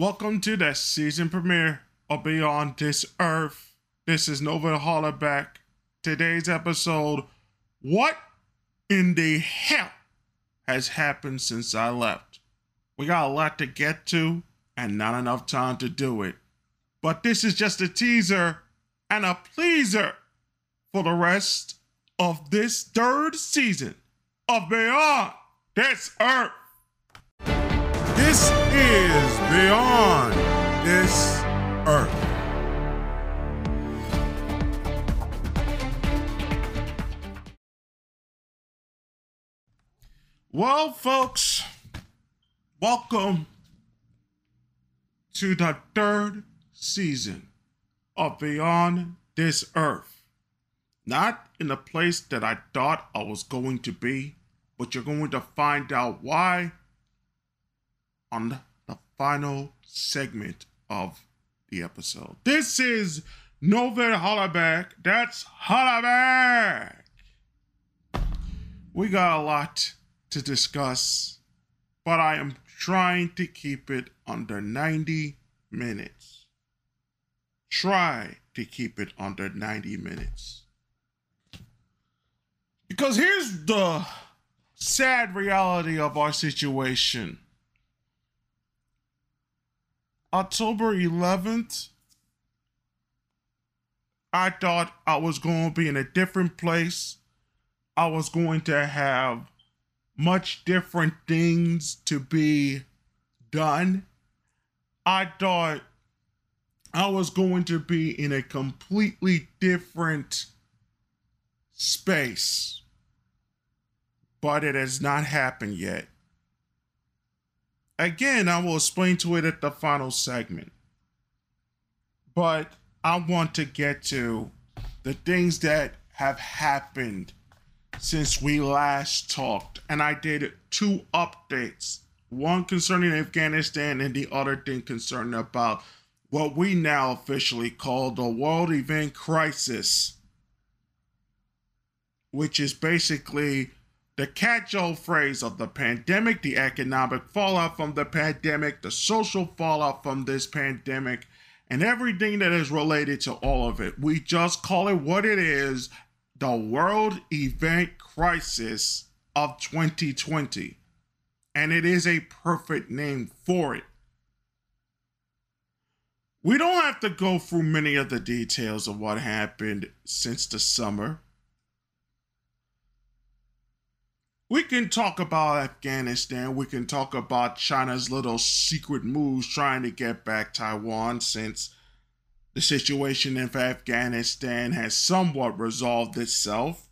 Welcome to the season premiere of Beyond This Earth. This is Nova Hollaback. Today's episode What in the hell has happened since I left? We got a lot to get to and not enough time to do it. But this is just a teaser and a pleaser for the rest of this third season of Beyond This Earth. This is Beyond This Earth. Well, folks, welcome to the third season of Beyond This Earth. Not in the place that I thought I was going to be, but you're going to find out why on the final segment of the episode. This is Nova Hollaback. That's Hollaback. We got a lot to discuss, but I am trying to keep it under 90 minutes. Try to keep it under 90 minutes. Because here's the sad reality of our situation. October 11th, I thought I was going to be in a different place. I was going to have much different things to be done. I thought I was going to be in a completely different space, but it has not happened yet. Again, I will explain to it at the final segment. But I want to get to the things that have happened since we last talked. And I did two updates one concerning Afghanistan, and the other thing concerning about what we now officially call the World Event Crisis, which is basically the catch all phrase of the pandemic, the economic fallout from the pandemic, the social fallout from this pandemic, and everything that is related to all of it. We just call it what it is the world event crisis of 2020. And it is a perfect name for it. We don't have to go through many of the details of what happened since the summer. We can talk about Afghanistan. We can talk about China's little secret moves trying to get back Taiwan since the situation in Afghanistan has somewhat resolved itself.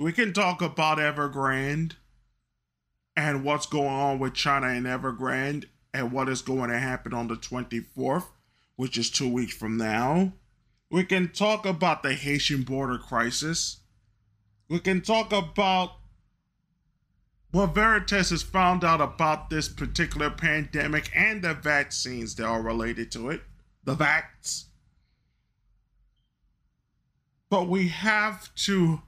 We can talk about Evergrande and what's going on with China and Evergrande and what is going to happen on the 24th, which is two weeks from now. We can talk about the Haitian border crisis. We can talk about what Veritas has found out about this particular pandemic and the vaccines that are related to it, the vax. But we have to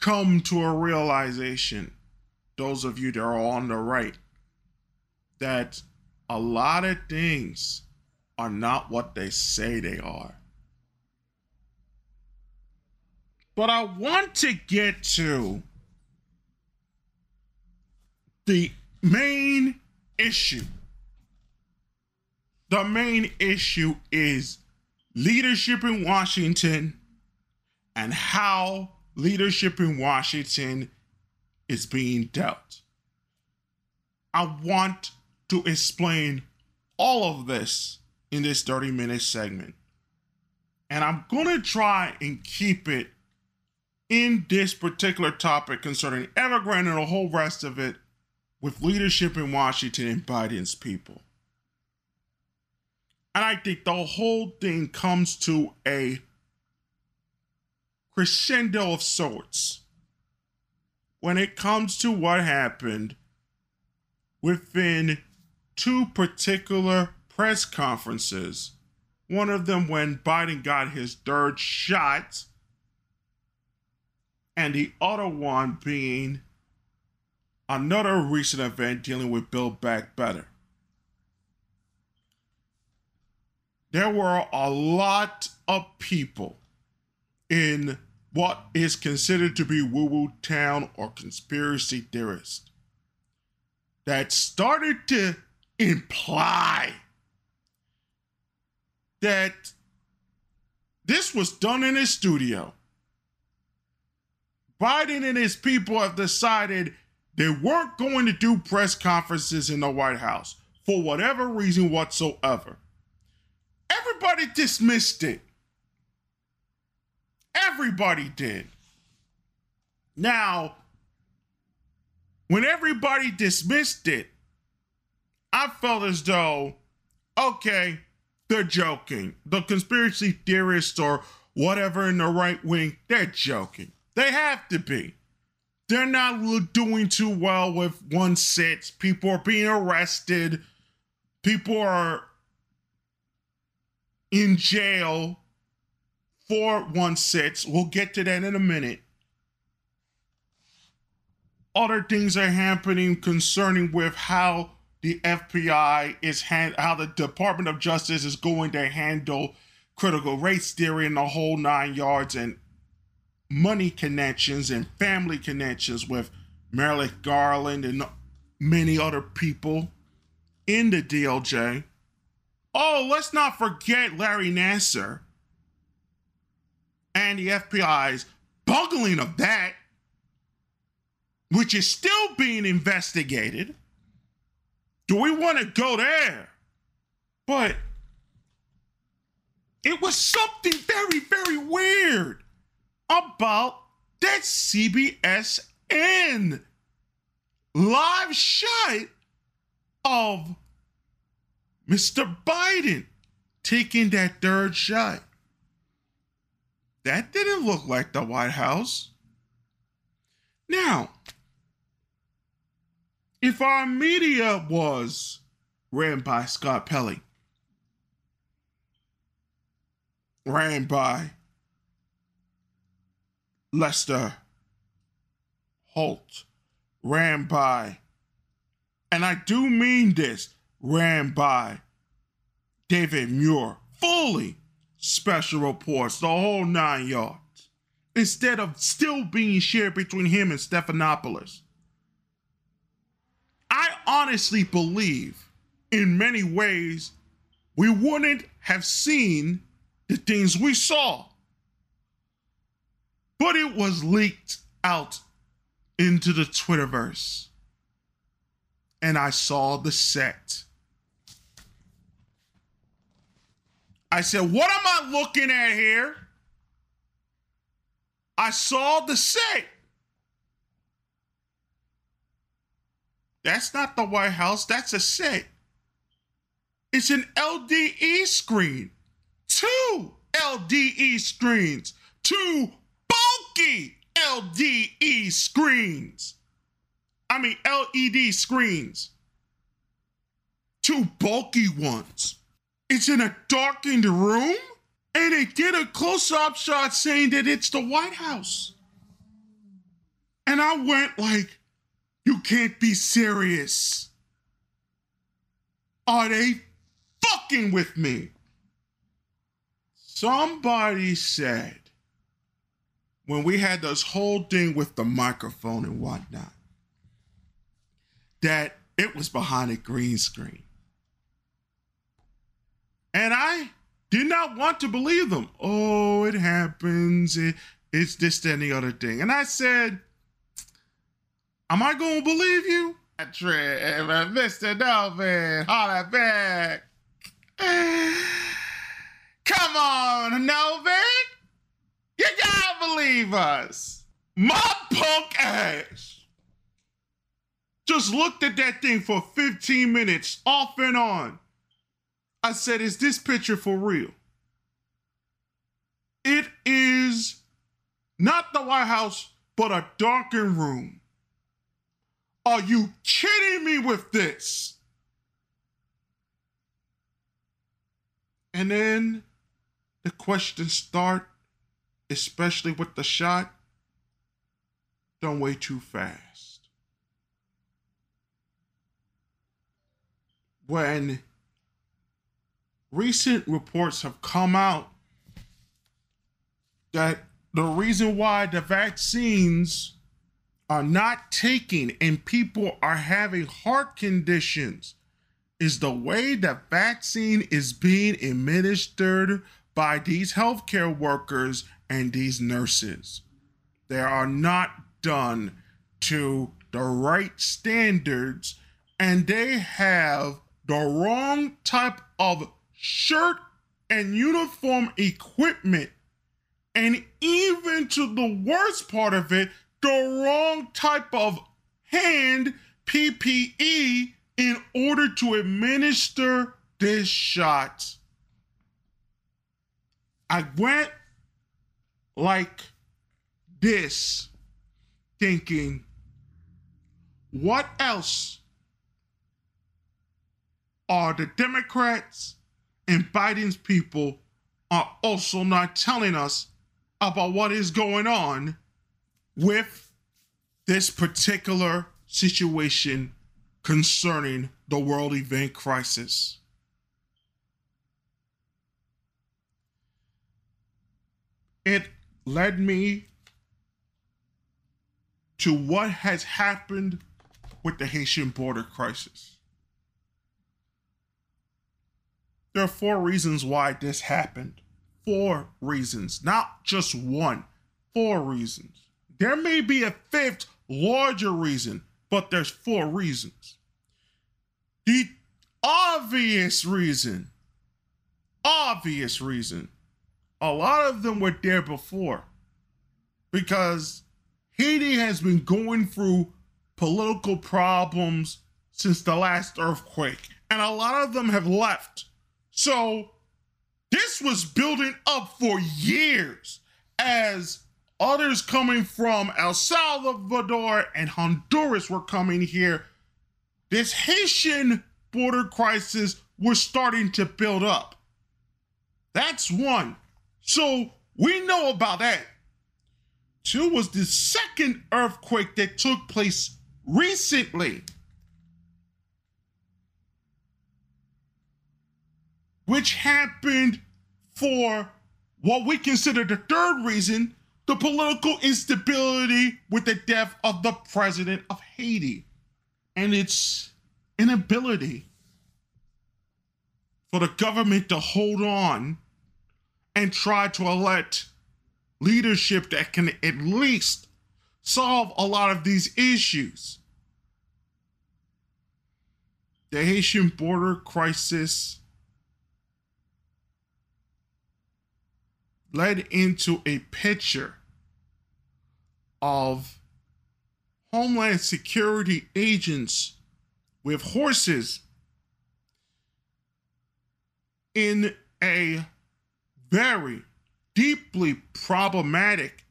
come to a realization, those of you that are on the right, that a lot of things are not what they say they are. But I want to get to the main issue. The main issue is leadership in Washington and how leadership in Washington is being dealt. I want to explain all of this in this 30 minute segment. And I'm going to try and keep it in this particular topic concerning Evergrande and the whole rest of it with leadership in Washington and Biden's people. And I think the whole thing comes to a crescendo of sorts when it comes to what happened within two particular press conferences. One of them when Biden got his third shot, and the other one being another recent event dealing with Build Back Better. there were a lot of people in what is considered to be woo woo town or conspiracy theorist that started to imply that this was done in his studio. Biden and his people have decided they weren't going to do press conferences in the White House for whatever reason whatsoever. Everybody dismissed it. Everybody did. Now, when everybody dismissed it, I felt as though, okay, they're joking. The conspiracy theorists or whatever in the right wing, they're joking. They have to be. They're not doing too well with one sits. People are being arrested. People are in jail for one sits. We'll get to that in a minute. Other things are happening concerning with how the FBI is hand, how the Department of Justice is going to handle critical race theory and the whole nine yards and money connections and family connections with Merrick Garland and many other people in the DOJ. Oh, let's not forget Larry Nassar and the FBI's bungling of that, which is still being investigated. Do we want to go there? But it was something very, very weird about that CBSN live shot of Mr. Biden taking that third shot. That didn't look like the White House. Now, if our media was ran by Scott Pelley, ran by Lester Holt, ran by, and I do mean this, ran by David Muir, fully special reports, the whole nine yards, instead of still being shared between him and Stephanopoulos. I honestly believe, in many ways, we wouldn't have seen the things we saw. But it was leaked out into the Twitterverse. And I saw the set. I said, What am I looking at here? I saw the set. That's not the White House, that's a set. It's an LDE screen. Two LDE screens. Two bulky LDE screens. I mean, LED screens. Two bulky ones. It's in a darkened room, and they did a close up shot saying that it's the White House. And I went like, you can't be serious. Are they fucking with me? Somebody said when we had this whole thing with the microphone and whatnot that it was behind a green screen. And I did not want to believe them. Oh, it happens. It, it's this, that, and the other thing. And I said, Am I going to believe you? Mr. Novin, holla back. Come on, Novin. You gotta believe us. My punk ass just looked at that thing for 15 minutes, off and on. I said, Is this picture for real? It is not the White House, but a darkened room. Are you kidding me with this? And then the questions start, especially with the shot. Don't wait too fast. When recent reports have come out that the reason why the vaccines are not taking and people are having heart conditions is the way the vaccine is being administered by these healthcare workers and these nurses. They are not done to the right standards and they have the wrong type of shirt and uniform equipment. And even to the worst part of it, the wrong type of hand PPE in order to administer this shot. I went like this, thinking, what else are the Democrats and Biden's people are also not telling us about what is going on with this particular situation concerning the world event crisis. It led me to what has happened with the Haitian border crisis. There are four reasons why this happened. Four reasons, not just one. Four reasons. There may be a fifth larger reason, but there's four reasons. The obvious reason, obvious reason, a lot of them were there before because Haiti has been going through political problems since the last earthquake, and a lot of them have left. So this was building up for years as others coming from El Salvador and Honduras were coming here. This Haitian border crisis was starting to build up. That's one. So we know about that. Two was the second earthquake that took place recently, which happened for what we consider the third reason the political instability with the death of the president of Haiti and its inability for the government to hold on and try to elect leadership that can at least solve a lot of these issues. The Haitian border crisis led into a picture of Homeland Security agents with horses in a very deeply problematic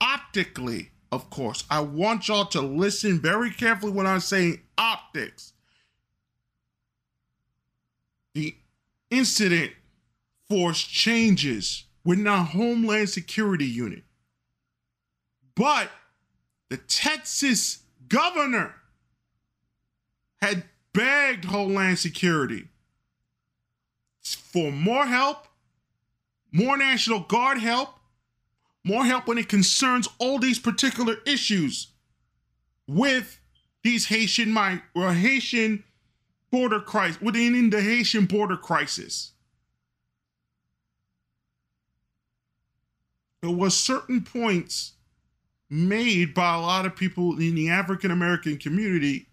optically, of course. I want y'all to listen very carefully when I'm saying optics. The incident force changes within our Homeland Security Unit. But the Texas governor had begged Homeland Security for more help, more National Guard help, more help when it concerns all these particular issues with these Haitian or Haitian border crisis within the Haitian border crisis. There was certain points made by a lot of people in the African American community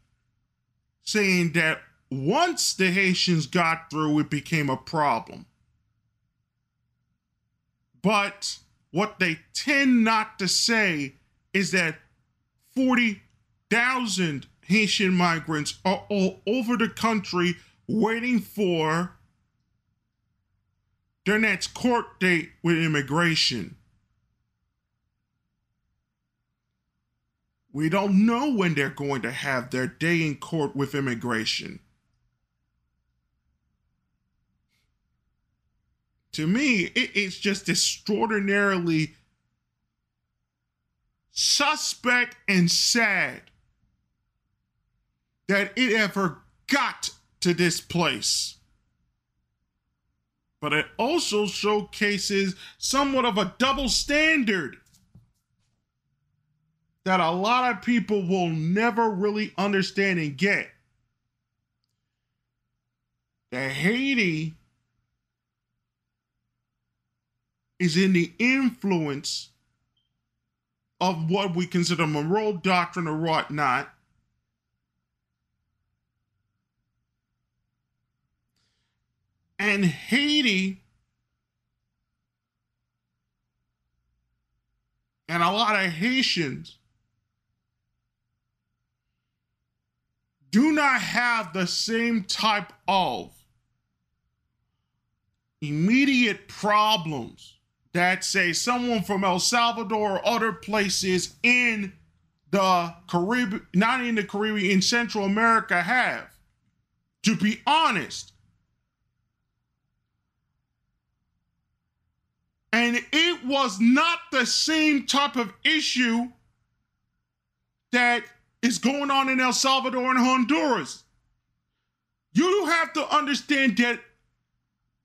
saying that once the Haitians got through, it became a problem. But what they tend not to say is that 40,000 Haitian migrants are all over the country waiting for their next court date with immigration. We don't know when they're going to have their day in court with immigration. To me, it, it's just extraordinarily suspect and sad that it ever got to this place. but it also showcases somewhat of a double standard that a lot of people will never really understand and get. That Haiti is in the influence of what we consider Monroe Doctrine or whatnot. And Haiti and a lot of Haitians do not have the same type of immediate problems that say someone from El Salvador or other places in the Caribbean, not in the Caribbean, in Central America have. To be honest. And it was not the same type of issue that is going on in El Salvador and Honduras. You have to understand that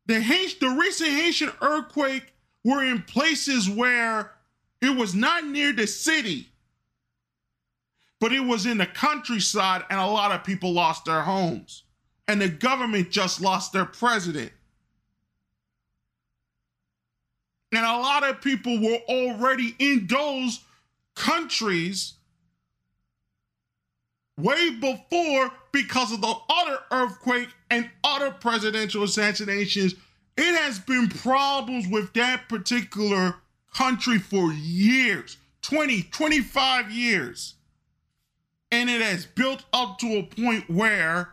the, Haitian, the recent Haitian earthquake were in places where it was not near the city, but it was in the countryside, and a lot of people lost their homes. And the government just lost their president. And a lot of people were already in those countries way before because of the other earthquake and other presidential assassinations it has been problems with that particular country for years 20, 25 years. And it has built up to a point where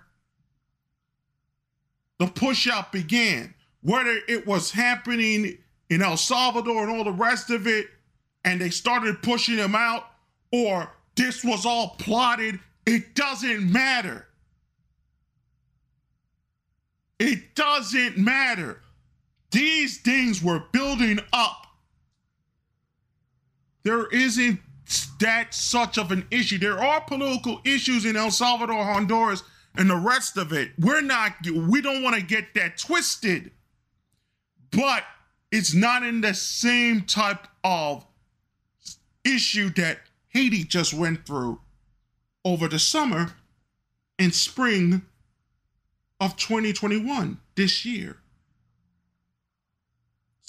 the pushout began. Whether it was happening in El Salvador and all the rest of it, and they started pushing them out, or this was all plotted, it doesn't matter. It doesn't matter. These things were building up. There isn't that such of an issue. There are political issues in El Salvador, Honduras, and the rest of it. We're not, we don't want to get that twisted. But it's not in the same type of issue that Haiti just went through over the summer and spring of 2021 this year.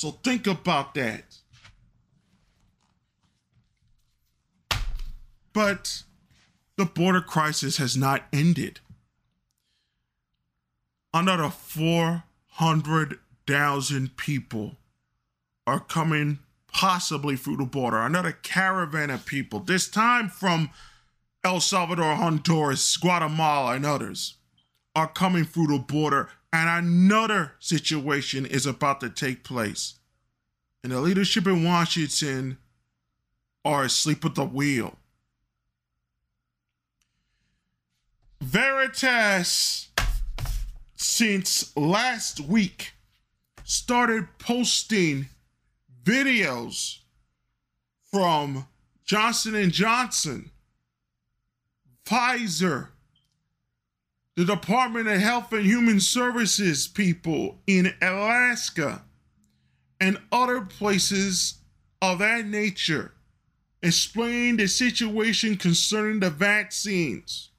So think about that. But the border crisis has not ended. Another 400,000 people are coming possibly through the border. Another caravan of people, this time from El Salvador, Honduras, Guatemala, and others, are coming through the border and another situation is about to take place. And the leadership in Washington are asleep at the wheel. Veritas, since last week, started posting videos from Johnson & Johnson, Pfizer, the Department of Health and Human Services people in Alaska and other places of that nature explain the situation concerning the vaccines.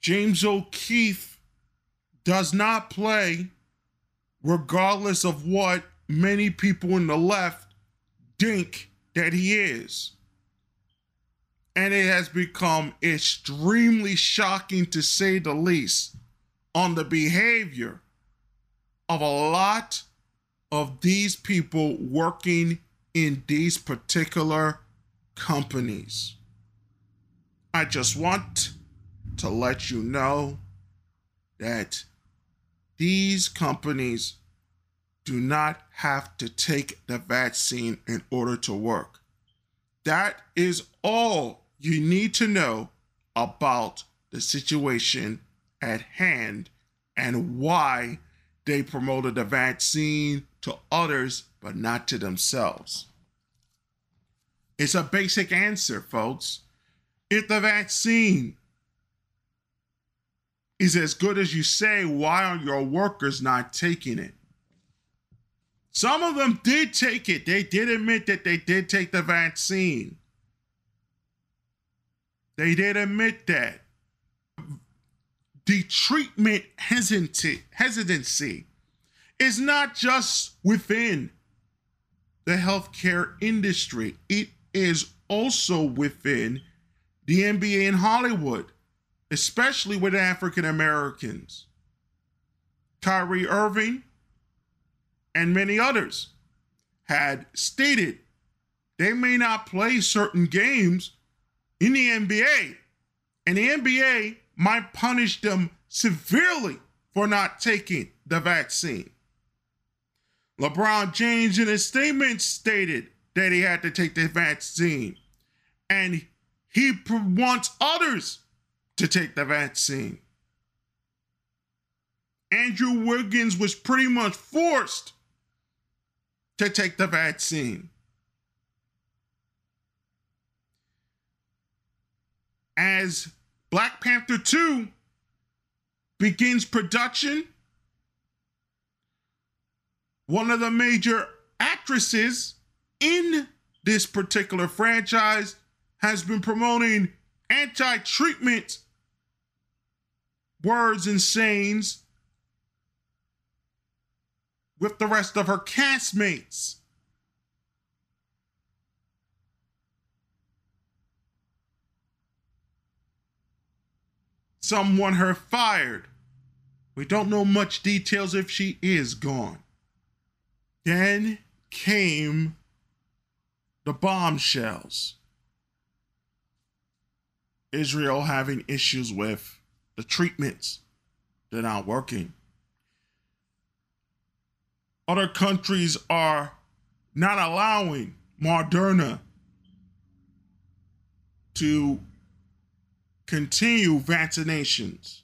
James O'Keefe does not play, regardless of what many people in the left think that he is and it has become extremely shocking to say the least on the behavior of a lot of these people working in these particular companies. I just want to let you know that these companies do not have to take the vaccine in order to work. That is all you need to know about the situation at hand and why they promoted the vaccine to others but not to themselves. It's a basic answer, folks. If the vaccine is as good as you say, why are your workers not taking it? Some of them did take it. They did admit that they did take the vaccine. They did admit that. The treatment hesitancy is not just within the healthcare industry, it is also within the NBA in Hollywood, especially with African Americans. Kyrie Irving and many others had stated they may not play certain games in the NBA, and the NBA might punish them severely for not taking the vaccine. LeBron James, in his statement, stated that he had to take the vaccine, and he wants others to take the vaccine. Andrew Wiggins was pretty much forced to take the vaccine. As Black Panther 2 begins production, one of the major actresses in this particular franchise has been promoting anti treatment words and sayings with the rest of her castmates. Some want her fired. We don't know much details if she is gone. Then came the bombshells. Israel having issues with the treatments, they're not working other countries are not allowing Moderna to continue vaccinations.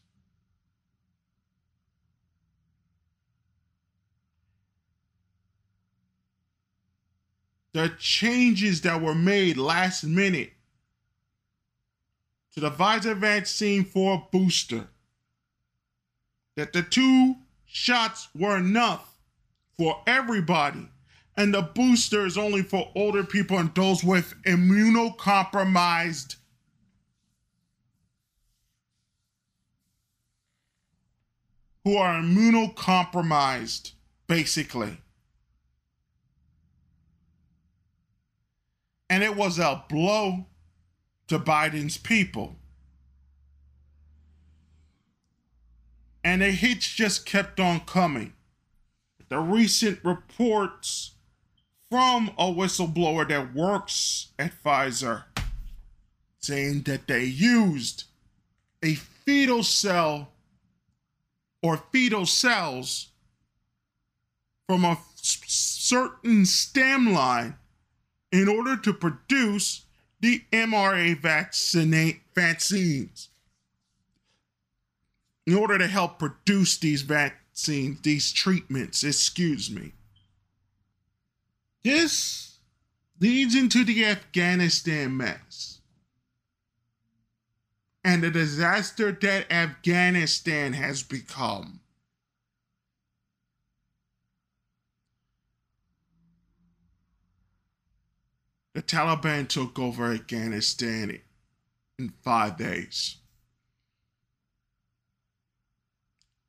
The changes that were made last minute to the Pfizer vaccine for a booster, that the two shots were enough for everybody. And the booster is only for older people and those with immunocompromised who are immunocompromised, basically. And it was a blow to Biden's people. And the hits just kept on coming the recent reports from a whistleblower that works at Pfizer saying that they used a fetal cell or fetal cells from a certain stem line in order to produce the mRNA vaccinate vaccines. In order to help produce these vaccines vaccines, these treatments, excuse me. This leads into the Afghanistan mess and the disaster that Afghanistan has become. The Taliban took over Afghanistan in five days.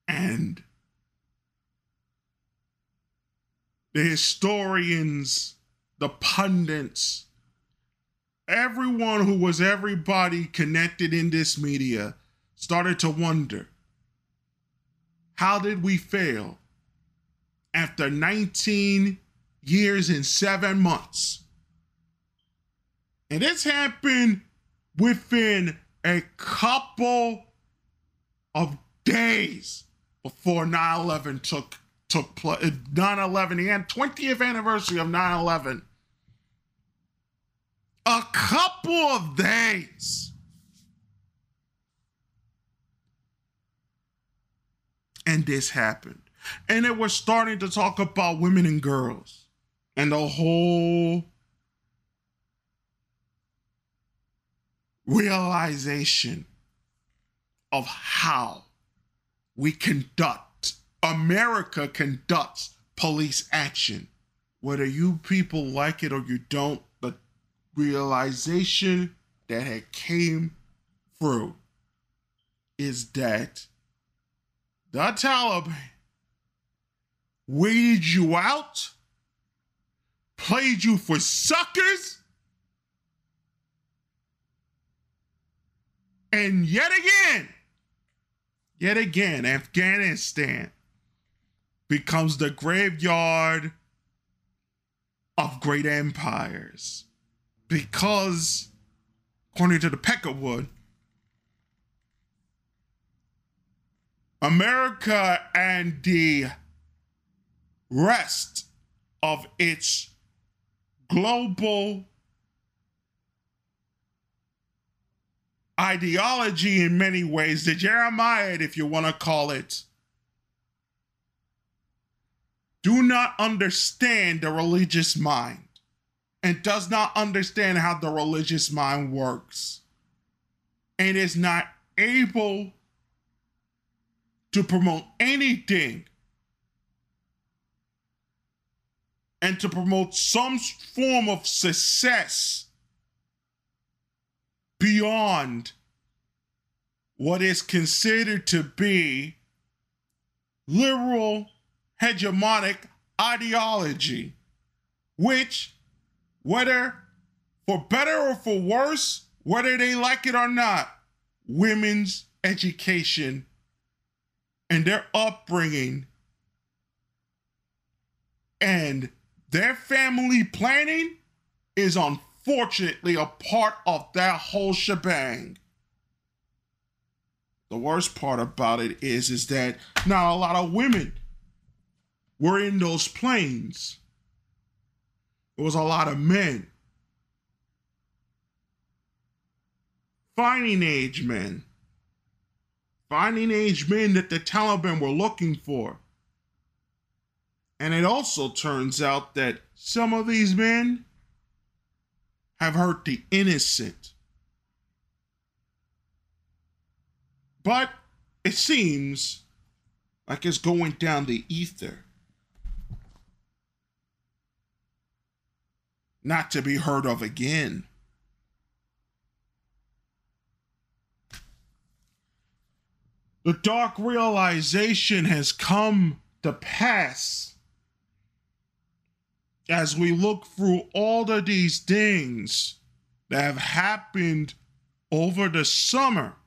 And the historians, the pundits, everyone who was everybody connected in this media started to wonder how did we fail after 19 years and seven months? And this happened within a couple of days before 9 11 took took place 9-11 the 20th anniversary of 9-11 a couple of days. And this happened. And it was starting to talk about women and girls. And the whole realization of how we conduct, America conducts police action. Whether you people like it or you don't, realization that had came through is that the Taliban weeded you out, played you for suckers, and yet again, yet again, Afghanistan becomes the graveyard of great empires because, according to the Peckerwood, America and the rest of its global ideology in many ways, the Jeremiah, if you want to call it, do not understand the religious mind and does not understand how the religious mind works. And is not able to promote anything and to promote some form of success beyond what is considered to be liberal hegemonic ideology, which, whether for better or for worse, whether they like it or not, women's education and their upbringing and their family planning is unfortunately a part of that whole shebang. The worst part about it is is that not a lot of women were in those planes. It was a lot of men. Finding age men finding age men that the Taliban were looking for. And it also turns out that some of these men have hurt the innocent. But it seems like it's going down the ether. Not to be heard of again. The dark realization has come to pass as we look through all of these things that have happened over the summer.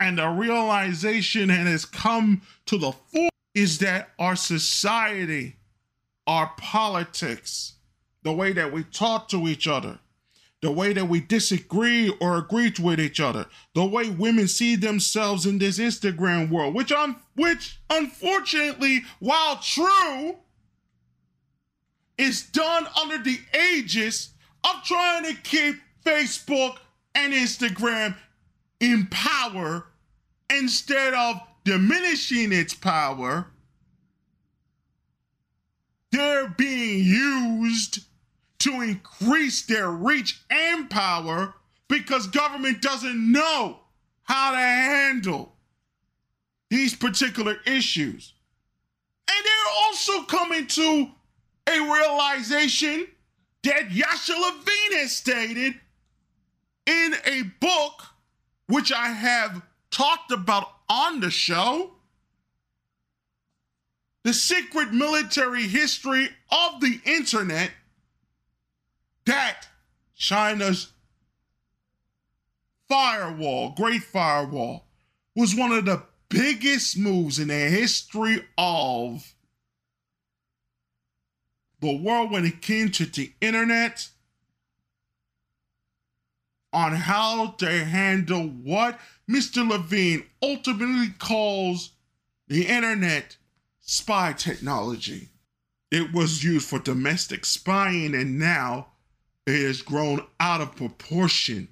And the realization has come to the fore is that our society, our politics, the way that we talk to each other, the way that we disagree or agree with each other, the way women see themselves in this Instagram world, which un- which unfortunately, while true, is done under the aegis of trying to keep Facebook and Instagram in power instead of diminishing its power. They're being used to increase their reach and power because government doesn't know how to handle these particular issues. And they're also coming to a realization that Yasha Levine has stated in a book, which I have talked about on the show. The Secret Military History of the Internet that China's firewall, Great Firewall, was one of the biggest moves in the history of the world when it came to the internet on how to handle what Mr. Levine ultimately calls the internet spy technology. It was used for domestic spying, and now it has grown out of proportion.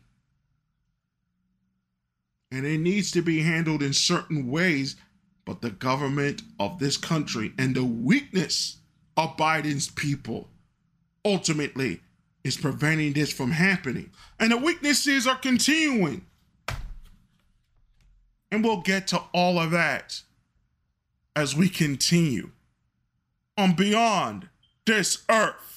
And it needs to be handled in certain ways, but the government of this country and the weakness of Biden's people ultimately is preventing this from happening. And the weaknesses are continuing. And we'll get to all of that as we continue on Beyond This Earth.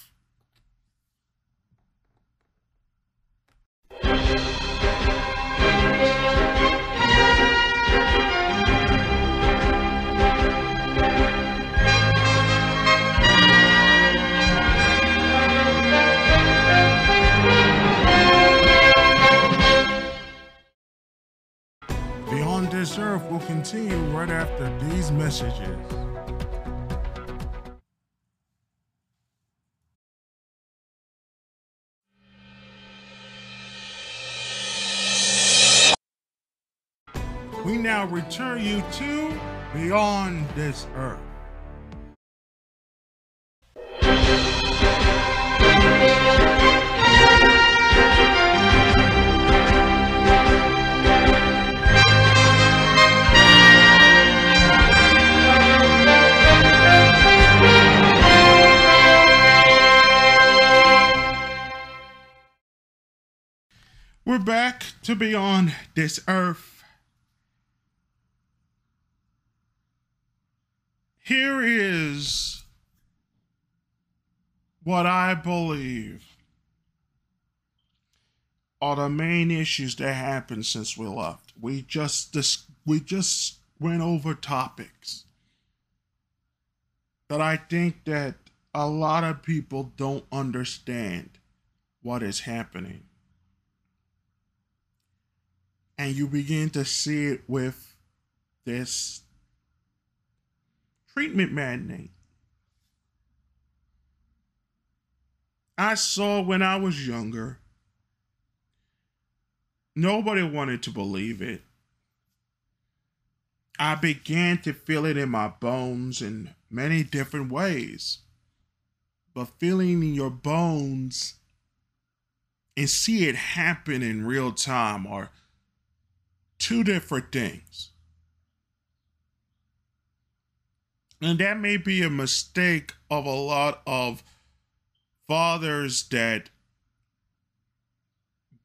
This Earth will continue right after these messages. We now return you to Beyond This Earth. We're back to Beyond This Earth. Here is what I believe are the main issues that happened since we left. We just dis- we just went over topics that I think that a lot of people don't understand what is happening and you begin to see it with this treatment mandate. I saw when I was younger. Nobody wanted to believe it. I began to feel it in my bones in many different ways. But feeling in your bones and see it happen in real time or two different things. And that may be a mistake of a lot of fathers that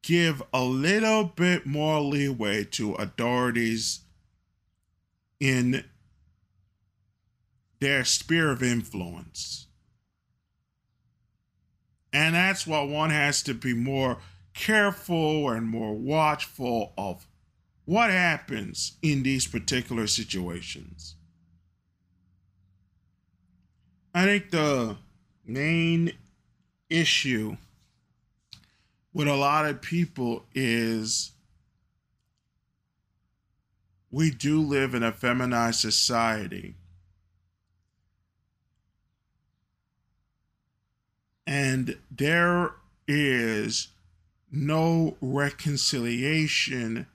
give a little bit more leeway to authorities in their sphere of influence. And that's why one has to be more careful and more watchful of what happens in these particular situations? I think the main issue with a lot of people is we do live in a feminized society. And there is no reconciliation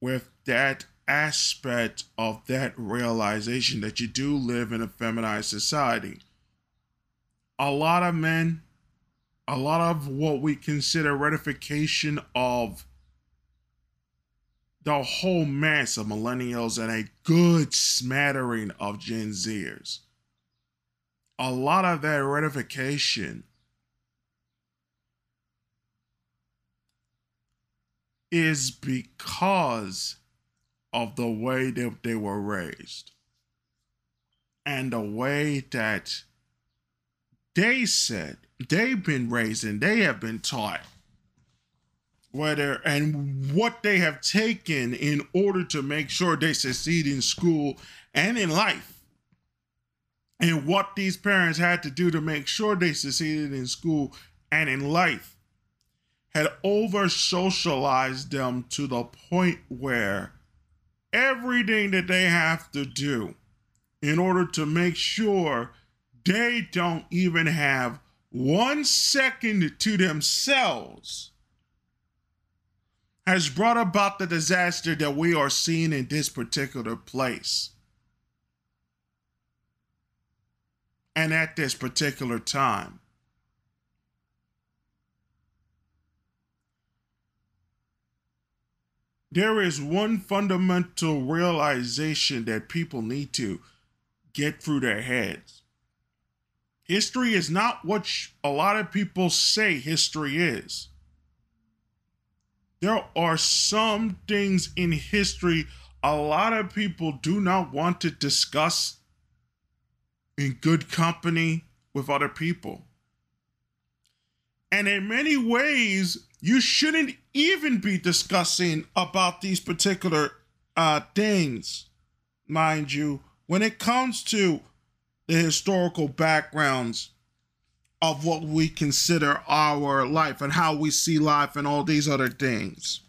with that aspect of that realization that you do live in a feminized society. A lot of men, a lot of what we consider ratification of the whole mass of millennials and a good smattering of Gen Zers. A lot of that ratification is because of the way that they were raised and the way that they said they've been raised and they have been taught whether and what they have taken in order to make sure they succeed in school and in life and what these parents had to do to make sure they succeeded in school and in life had over socialized them to the point where everything that they have to do in order to make sure they don't even have one second to themselves has brought about the disaster that we are seeing in this particular place and at this particular time. There is one fundamental realization that people need to get through their heads. History is not what a lot of people say history is. There are some things in history a lot of people do not want to discuss in good company with other people. And in many ways, you shouldn't even be discussing about these particular uh, things, mind you, when it comes to the historical backgrounds of what we consider our life and how we see life and all these other things.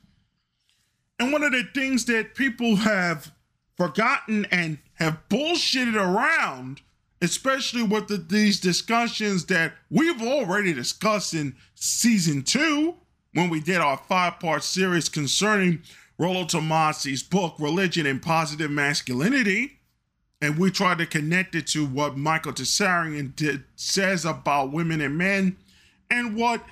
And one of the things that people have forgotten and have bullshitted around, especially with the, these discussions that we've already discussed in season two, when we did our five part series concerning Rollo Tomassi's book, Religion and Positive Masculinity. And we tried to connect it to what Michael Tsarion did, says about women and men and what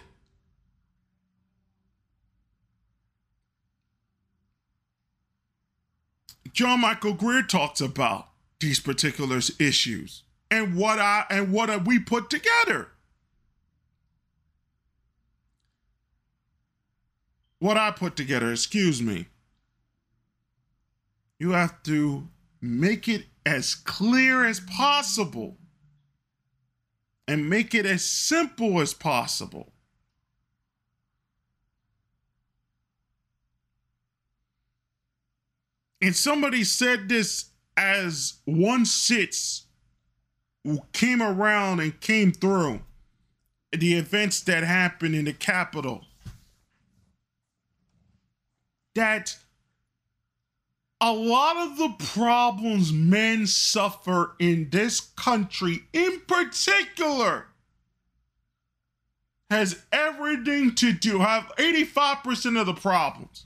John Michael Greer talks about these particular issues and what I and what we put together. What I put together, excuse me. You have to make it as clear as possible and make it as simple as possible. And somebody said this as one sits came around and came through the events that happened in the Capitol. That a lot of the problems men suffer in this country, in particular, has everything to do, have 85% of the problems,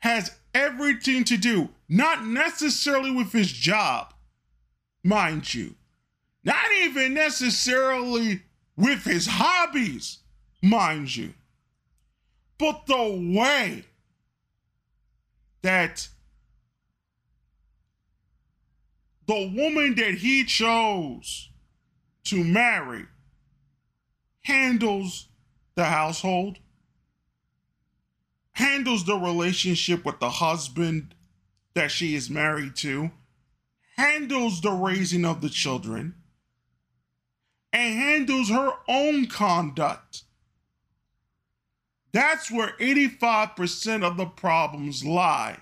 has everything to do, not necessarily with his job, mind you, not even necessarily with his hobbies, mind you, but the way that the woman that he chose to marry handles the household, handles the relationship with the husband that she is married to, handles the raising of the children, and handles her own conduct. That's where 85% of the problems lie.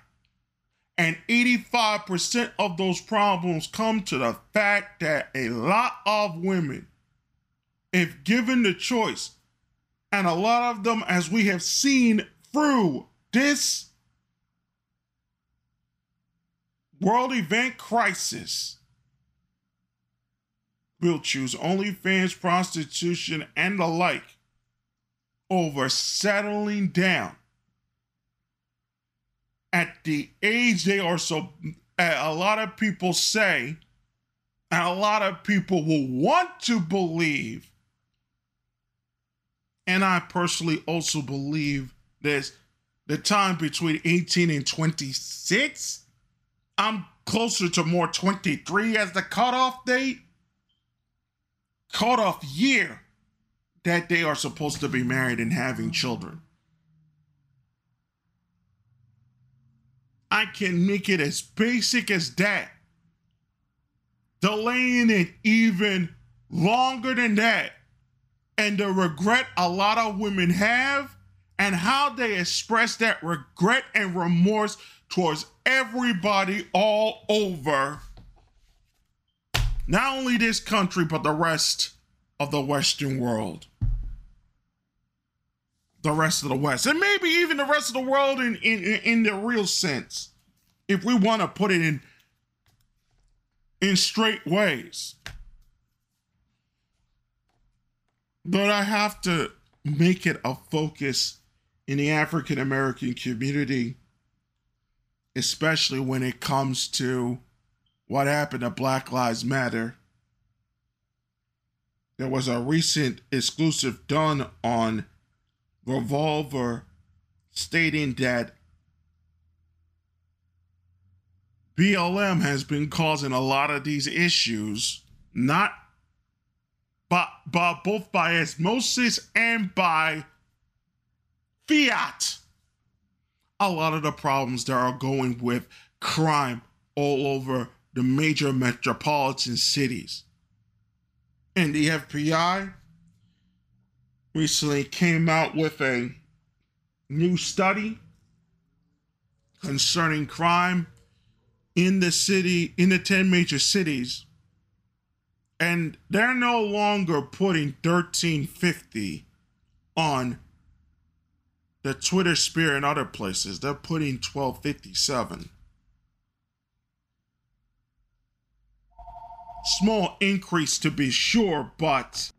And 85% of those problems come to the fact that a lot of women, if given the choice, and a lot of them, as we have seen through this world event crisis, will choose OnlyFans, prostitution, and the like over settling down. At the age they are so a lot of people say and a lot of people will want to believe and i personally also believe this the time between 18 and 26 i'm closer to more 23 as the cutoff date cutoff year that they are supposed to be married and having children I can make it as basic as that. Delaying it even longer than that. And the regret a lot of women have, and how they express that regret and remorse towards everybody all over. Not only this country, but the rest of the Western world. The rest of the West, and maybe even the rest of the world in, in, in the real sense if we want to put it in in straight ways. But I have to make it a focus in the African American community, especially when it comes to what happened to Black Lives Matter. There was a recent exclusive done on Revolver stating that BLM has been causing a lot of these issues, not but both by osmosis and by fiat. A lot of the problems that are going with crime all over the major metropolitan cities. And the FBI recently came out with a new study concerning crime in the city, in the 10 major cities. And they're no longer putting 1350 on the Twitter sphere and other places. They're putting 1257. Small increase to be sure, but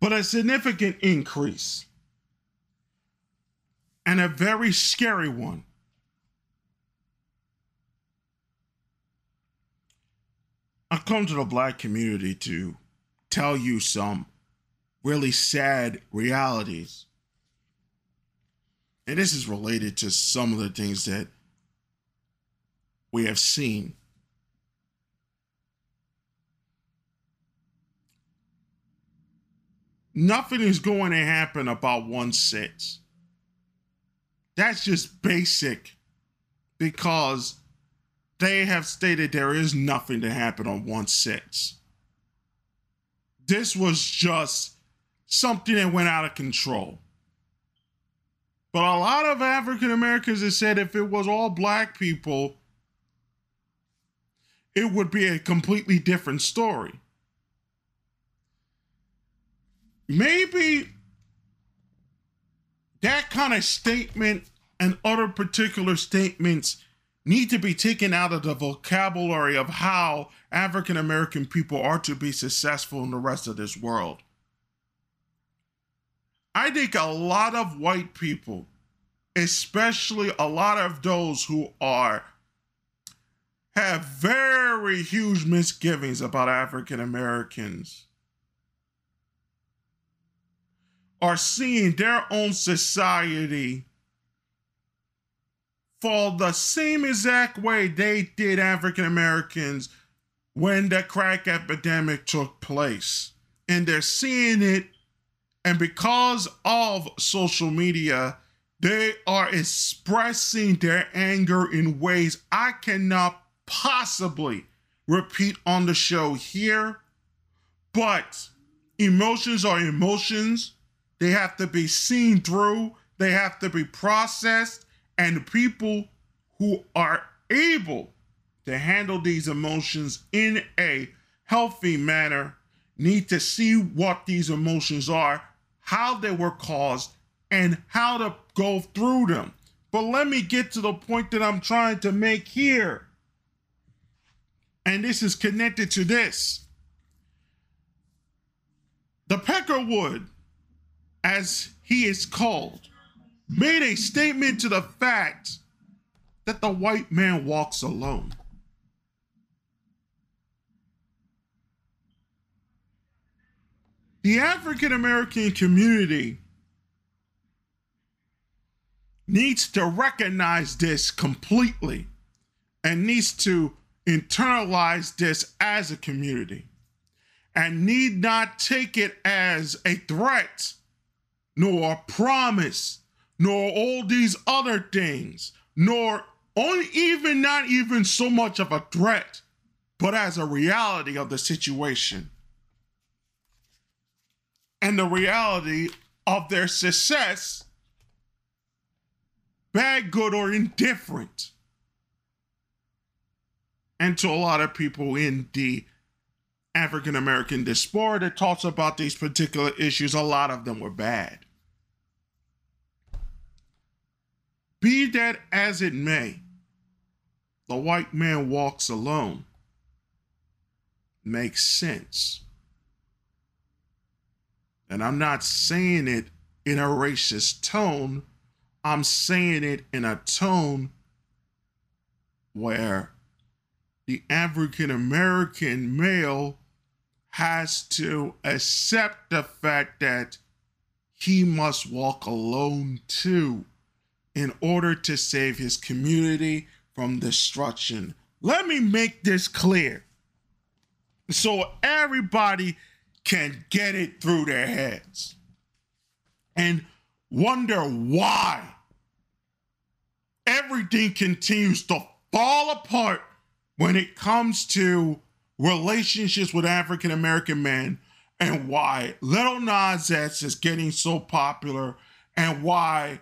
but a significant increase. And a very scary one. I come to the black community to tell you some really sad realities. And this is related to some of the things that we have seen. Nothing is going to happen about one six. That's just basic because they have stated there is nothing to happen on 1 6. This was just something that went out of control. But a lot of African Americans have said if it was all black people, it would be a completely different story. Maybe that kind of statement and other particular statements need to be taken out of the vocabulary of how African American people are to be successful in the rest of this world. I think a lot of white people, especially a lot of those who are have very huge misgivings about African Americans are seeing their own society fall the same exact way they did African Americans when the crack epidemic took place. And they're seeing it, and because of social media, they are expressing their anger in ways I cannot possibly repeat on the show here. But emotions are emotions, they have to be seen through, they have to be processed and people who are able to handle these emotions in a healthy manner need to see what these emotions are, how they were caused, and how to go through them. But let me get to the point that I'm trying to make here. And this is connected to this. The Peckerwood, as he is called, made a statement to the fact that the white man walks alone. The African American community needs to recognize this completely and needs to internalize this as a community and need not take it as a threat nor promise nor all these other things, nor even not even so much of a threat, but as a reality of the situation. And the reality of their success, bad, good, or indifferent. And to a lot of people in the African American diaspora that talks about these particular issues, a lot of them were bad. Be that as it may, the white man walks alone makes sense. And I'm not saying it in a racist tone, I'm saying it in a tone where the African American male has to accept the fact that he must walk alone too in order to save his community from destruction. Let me make this clear so everybody can get it through their heads and wonder why everything continues to fall apart when it comes to relationships with African American men and why Lil Nas X is getting so popular and why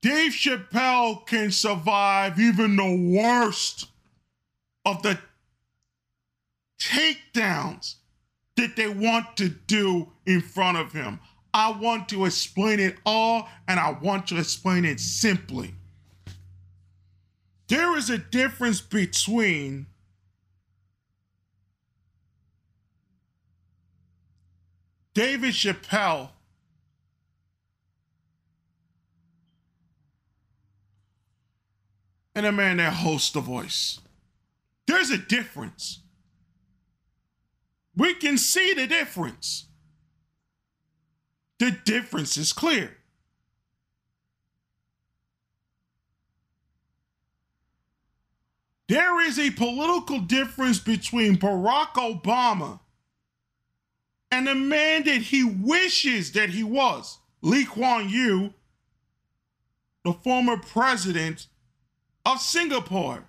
Dave Chappelle can survive even the worst of the takedowns that they want to do in front of him. I want to explain it all and I want to explain it simply. There is a difference between David Chappelle and a man that hosts The Voice. There's a difference. We can see the difference. The difference is clear. There is a political difference between Barack Obama and the man that he wishes that he was, Lee Kuan Yew, the former president of Singapore.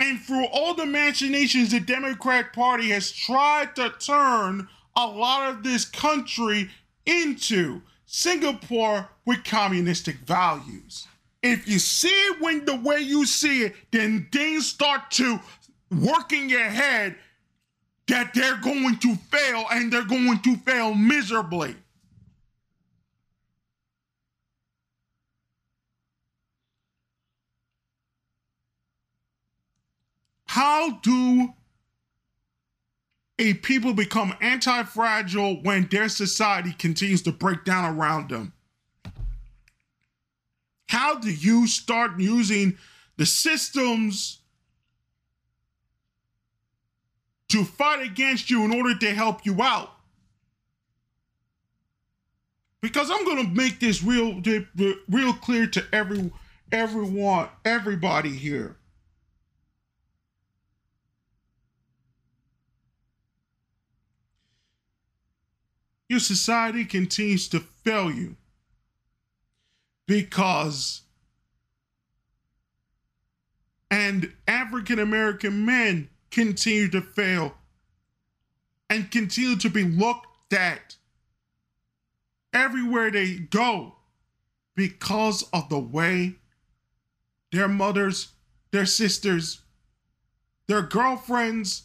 And through all the machinations, the Democrat Party has tried to turn a lot of this country into Singapore with communistic values. If you see it when the way you see it, then things start to work in your head that they're going to fail and they're going to fail miserably. How do a people become anti fragile when their society continues to break down around them? How do you start using the systems to fight against you in order to help you out? Because I'm going to make this real real clear to every everyone everybody here. your society continues to fail you because and African American men continue to fail and continue to be looked at everywhere they go because of the way their mothers, their sisters, their girlfriends,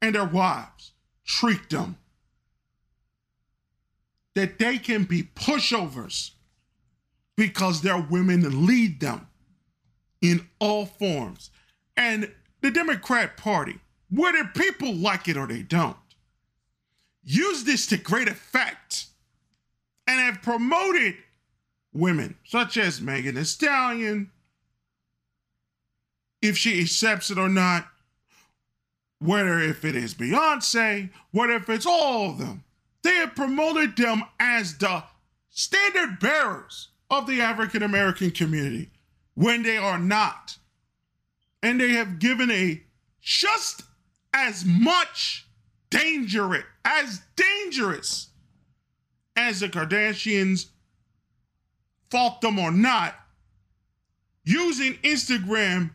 and their wives treat them that they can be pushovers because their women lead them in all forms. And the Democrat Party, whether people like it or they don't, use this to great effect and have promoted women such as Megan Thee Stallion, if she accepts it or not, whether if it is Beyonce, whether if it's all of them they have promoted them as the standard bearers of the African American community when they are not. And they have given a just as much dangerous, as dangerous as the Kardashians, fault them or not, using Instagram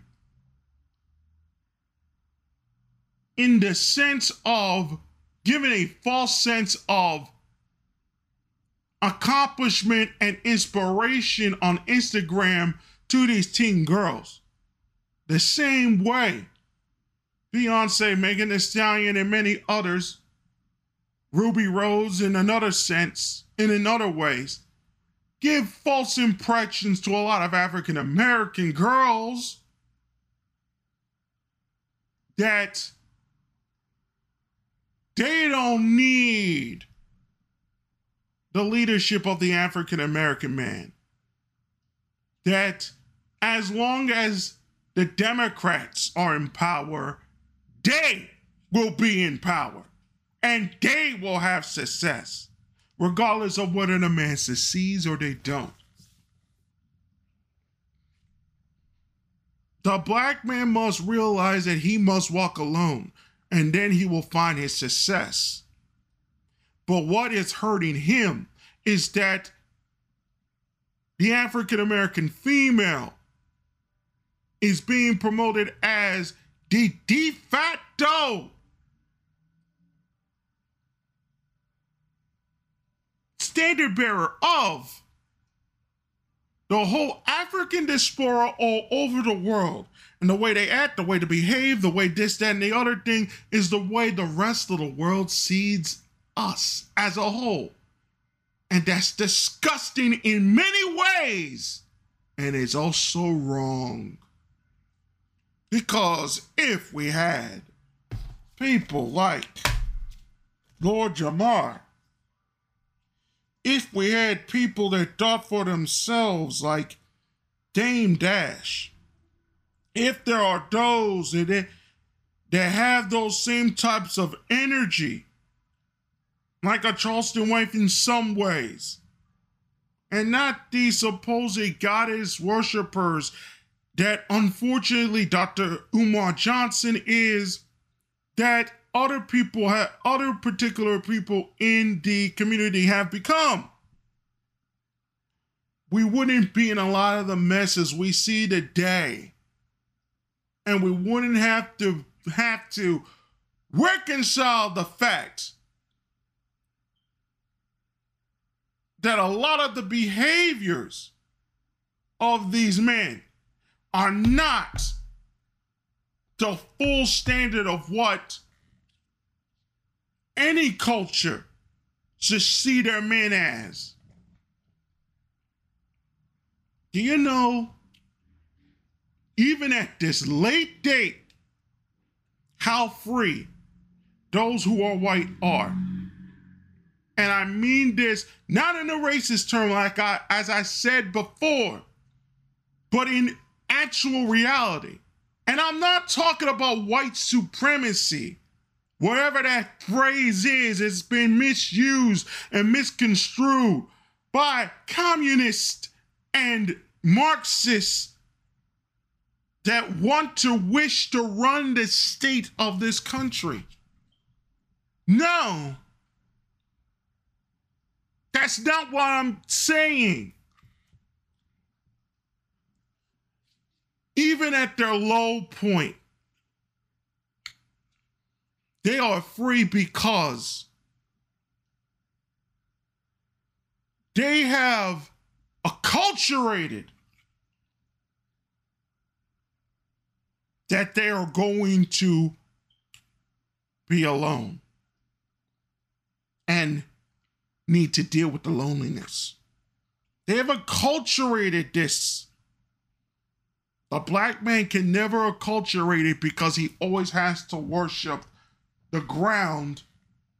in the sense of giving a false sense of accomplishment and inspiration on Instagram to these teen girls. The same way Beyonce, Megan Thee Stallion, and many others, Ruby Rose in another sense, and in other ways, give false impressions to a lot of African American girls that they don't need the leadership of the African American man. That as long as the Democrats are in power, they will be in power and they will have success, regardless of whether the man succeeds or they don't. The black man must realize that he must walk alone and then he will find his success. But what is hurting him is that the African American female is being promoted as the de facto standard bearer of the whole African diaspora all over the world. And the way they act, the way they behave, the way this, that, and the other thing is the way the rest of the world sees us as a whole. And that's disgusting in many ways. And it's also wrong. Because if we had people like Lord Jamar, if we had people that thought for themselves like Dame Dash, if there are those that, that have those same types of energy, like a Charleston White in some ways, and not these supposed goddess worshippers that unfortunately Dr. Umar Johnson is that other people have other particular people in the community have become. We wouldn't be in a lot of the messes we see today. And we wouldn't have to have to reconcile the fact that a lot of the behaviors of these men are not the full standard of what any culture should see their men as. Do you know, even at this late date, how free those who are white are? And I mean this not in a racist term, like I, as I said before, but in actual reality. And I'm not talking about white supremacy. Whatever that phrase is, it's been misused and misconstrued by communists and Marxists that want to wish to run the state of this country. No, that's not what I'm saying. Even at their low point, they are free because they have acculturated that they are going to be alone and need to deal with the loneliness. They have acculturated this a black man can never acculturate it because he always has to worship the ground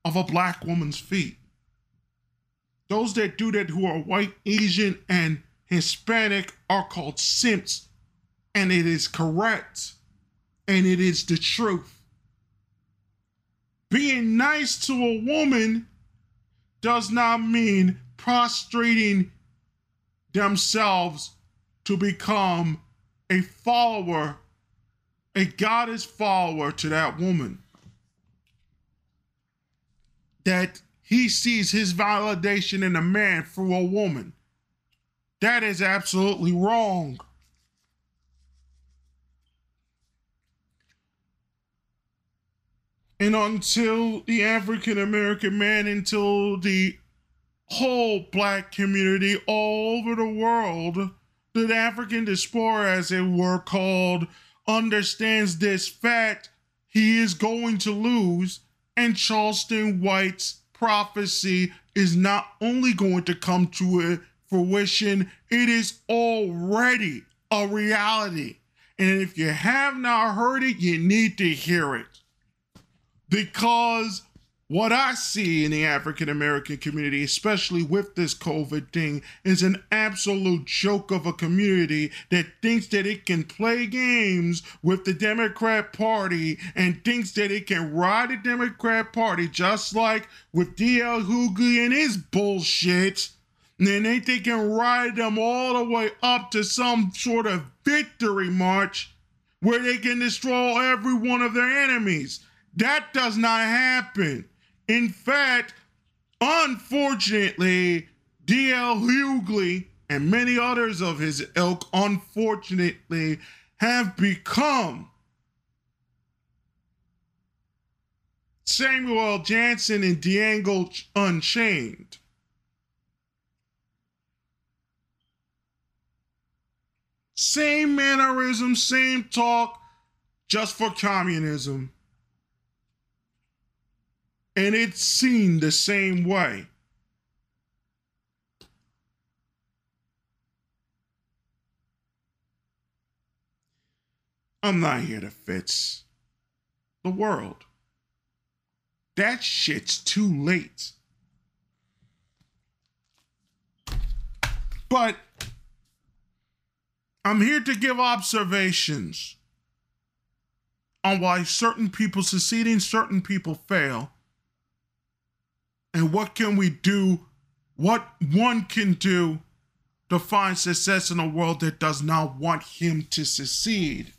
of a black woman's feet. Those that do that who are white, Asian, and Hispanic are called simps, and it is correct, and it is the truth. Being nice to a woman does not mean prostrating themselves to become a follower, a goddess follower to that woman. That he sees his validation in a man through a woman. That is absolutely wrong. And until the African American man, until the whole black community all over the world the African diaspora, as it were called, understands this fact, he is going to lose, and Charleston White's prophecy is not only going to come to fruition, it is already a reality. And if you have not heard it, you need to hear it. Because what I see in the African American community, especially with this COVID thing, is an absolute joke of a community that thinks that it can play games with the Democrat Party and thinks that it can ride the Democrat Party just like with DL Hughley and his bullshit. And they think can ride them all the way up to some sort of victory march where they can destroy every one of their enemies. That does not happen. In fact, unfortunately, D.L. Hughley and many others of his ilk, unfortunately, have become Samuel Jackson and Django Unchained. Same mannerism, same talk, just for communism. And it's seen the same way. I'm not here to fix the world. That shit's too late. But I'm here to give observations on why certain people succeed and certain people fail. And what can we do? What one can do to find success in a world that does not want him to succeed?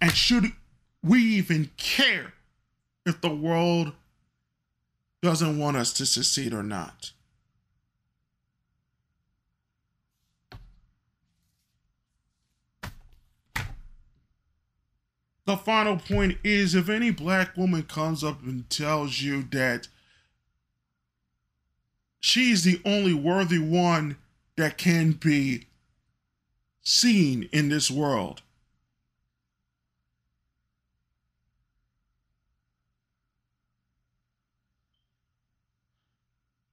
And should we even care if the world doesn't want us to succeed or not. The final point is if any black woman comes up and tells you that she's the only worthy one that can be seen in this world,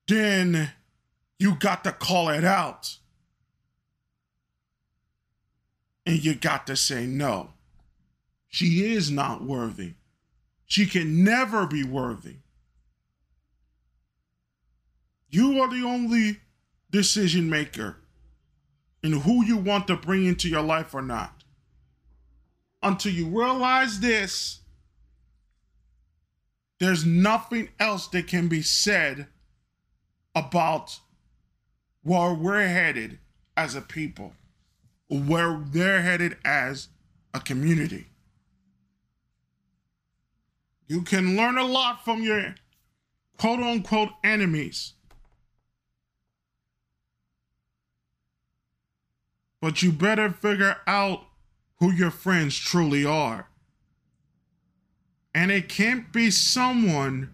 then you got to call it out. And you got to say, no, she is not worthy. She can never be worthy. You are the only decision maker in who you want to bring into your life or not. Until you realize this, there's nothing else that can be said about where we're headed as a people, where they're headed as a community. You can learn a lot from your quote unquote enemies. But you better figure out who your friends truly are. And it can't be someone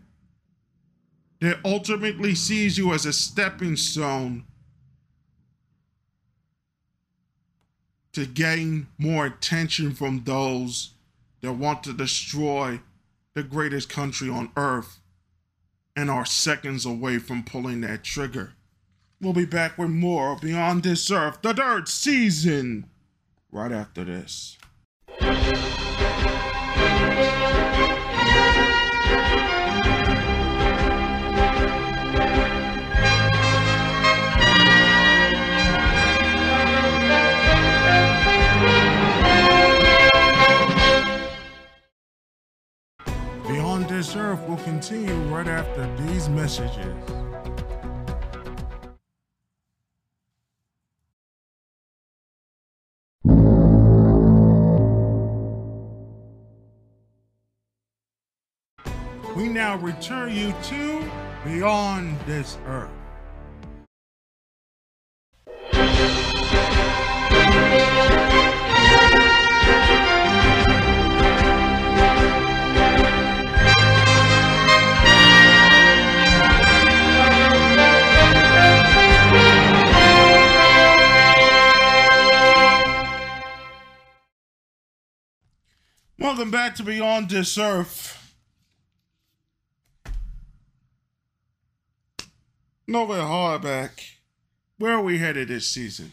that ultimately sees you as a stepping stone to gain more attention from those that want to destroy the greatest country on earth and are seconds away from pulling that trigger. We'll be back with more Beyond This Earth, the third season, right after this. Earth will continue right after these messages. We now return you to Beyond This Earth. Welcome back to Beyond This Earth. Nova Hardback. Where are we headed this season?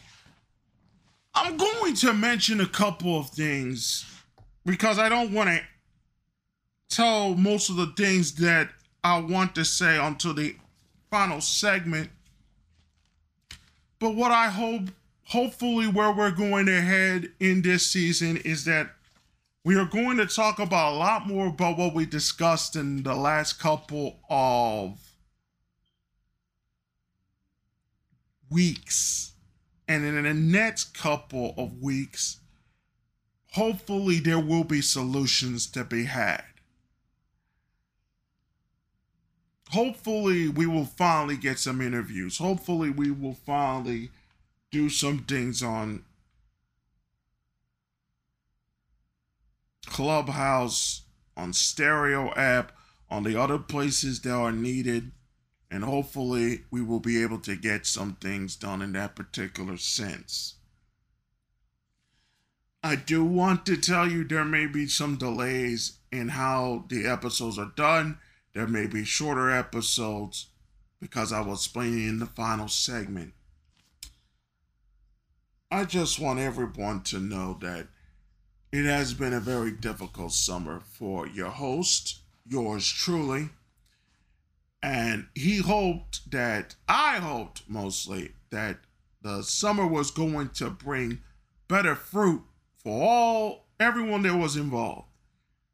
I'm going to mention a couple of things because I don't want to tell most of the things that I want to say until the final segment. But what I hope, hopefully, where we're going to head in this season is that we are going to talk about a lot more about what we discussed in the last couple of weeks. And in the next couple of weeks, hopefully there will be solutions to be had. hopefully we will finally get some interviews. Hopefully we will finally do some things on Clubhouse, on Stereo app, on the other places that are needed. And hopefully we will be able to get some things done in that particular sense. I do want to tell you there may be some delays in how the episodes are done. There may be shorter episodes because I will explain in the final segment. I just want everyone to know that it has been a very difficult summer for your host, yours truly. And he hoped that, I hoped mostly, that the summer was going to bring better fruit for all, everyone that was involved.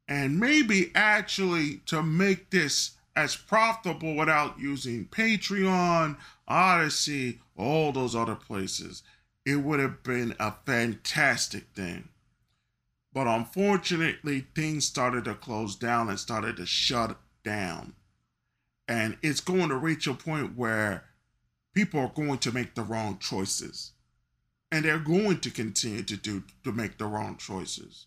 And maybe actually to make this as profitable without using Patreon, Odysee, all those other places it would have been a fantastic thing. But unfortunately, things started to close down and started to shut down. And it's going to reach a point where people are going to make the wrong choices. And they're going to continue to do to make the wrong choices.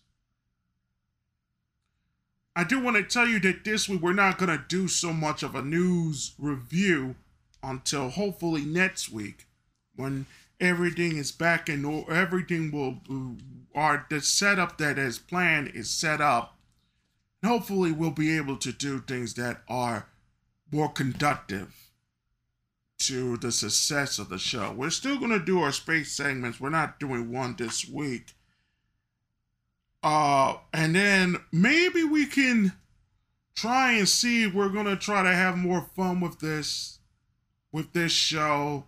I do want to tell you that this week we're not going to do so much of a news review until hopefully next week when everything is back and everything will are the setup that is planned is set up. And hopefully we'll be able to do things that are more conductive to the success of the show. We're still going to do our space segments. We're not doing one this week. Uh and then maybe we can try and see we're going to try to have more fun with this with this show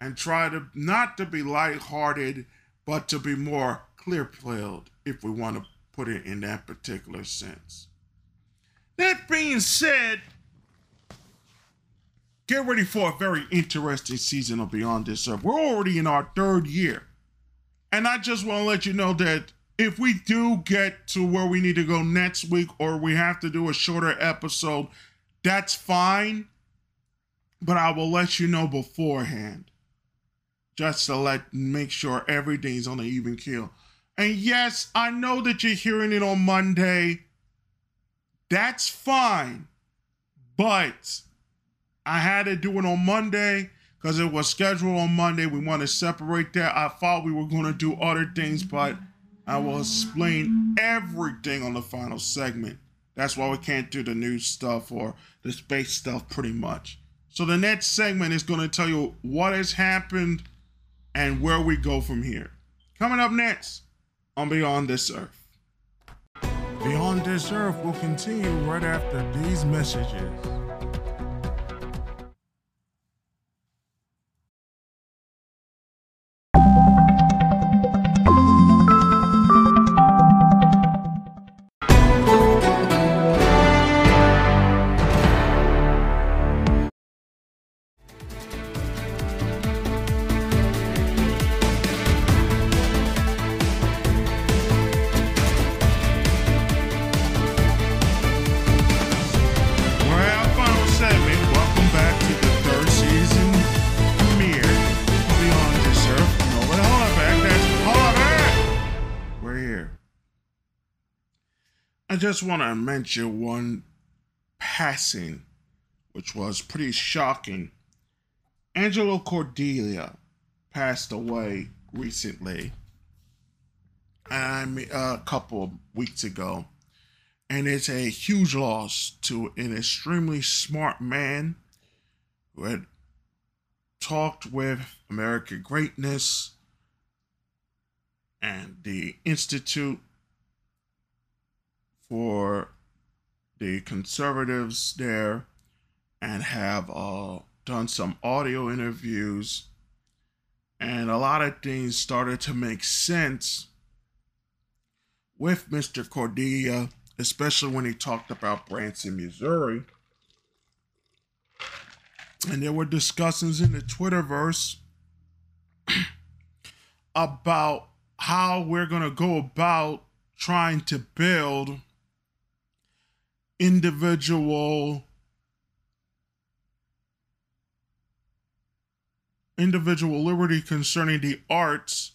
and try to not to be lighthearted, but to be more clear-pilled, if we want to put it in that particular sense. That being said, get ready for a very interesting season of Beyond This Earth. We're already in our third year. And I just want to let you know that if we do get to where we need to go next week or we have to do a shorter episode, that's fine. But I will let you know beforehand just to let make sure everything's on an even keel. And yes, I know that you're hearing it on Monday. That's fine. But I had to do it on Monday because it was scheduled on Monday. We want to separate that. I thought we were going to do other things, but I will explain everything on the final segment. That's why we can't do the new stuff or the space stuff pretty much. So the next segment is going to tell you what has happened and where we go from here. Coming up next on Beyond This Earth. Beyond This Earth will continue right after these messages. Just want to mention one passing, which was pretty shocking. Angelo Cordelia passed away recently, I mean, a couple of weeks ago, and it's a huge loss to an extremely smart man who had talked with American Greatness and the Institute for the conservatives there and have uh, done some audio interviews. And a lot of things started to make sense with Mr. Cordelia, especially when he talked about Branson, Missouri. And there were discussions in the Twitterverse about how we're going to go about trying to build individual individual liberty concerning the arts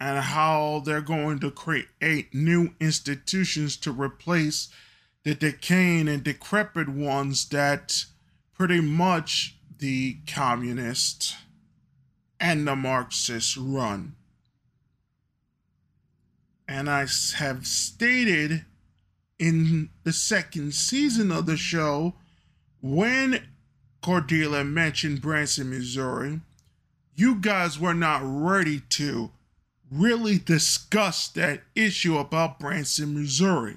and how they're going to create new institutions to replace the decaying and decrepit ones that pretty much the communists and the Marxists run. And I have stated in the second season of the show when Cordelia mentioned Branson, Missouri, you guys were not ready to really discuss that issue about Branson, Missouri.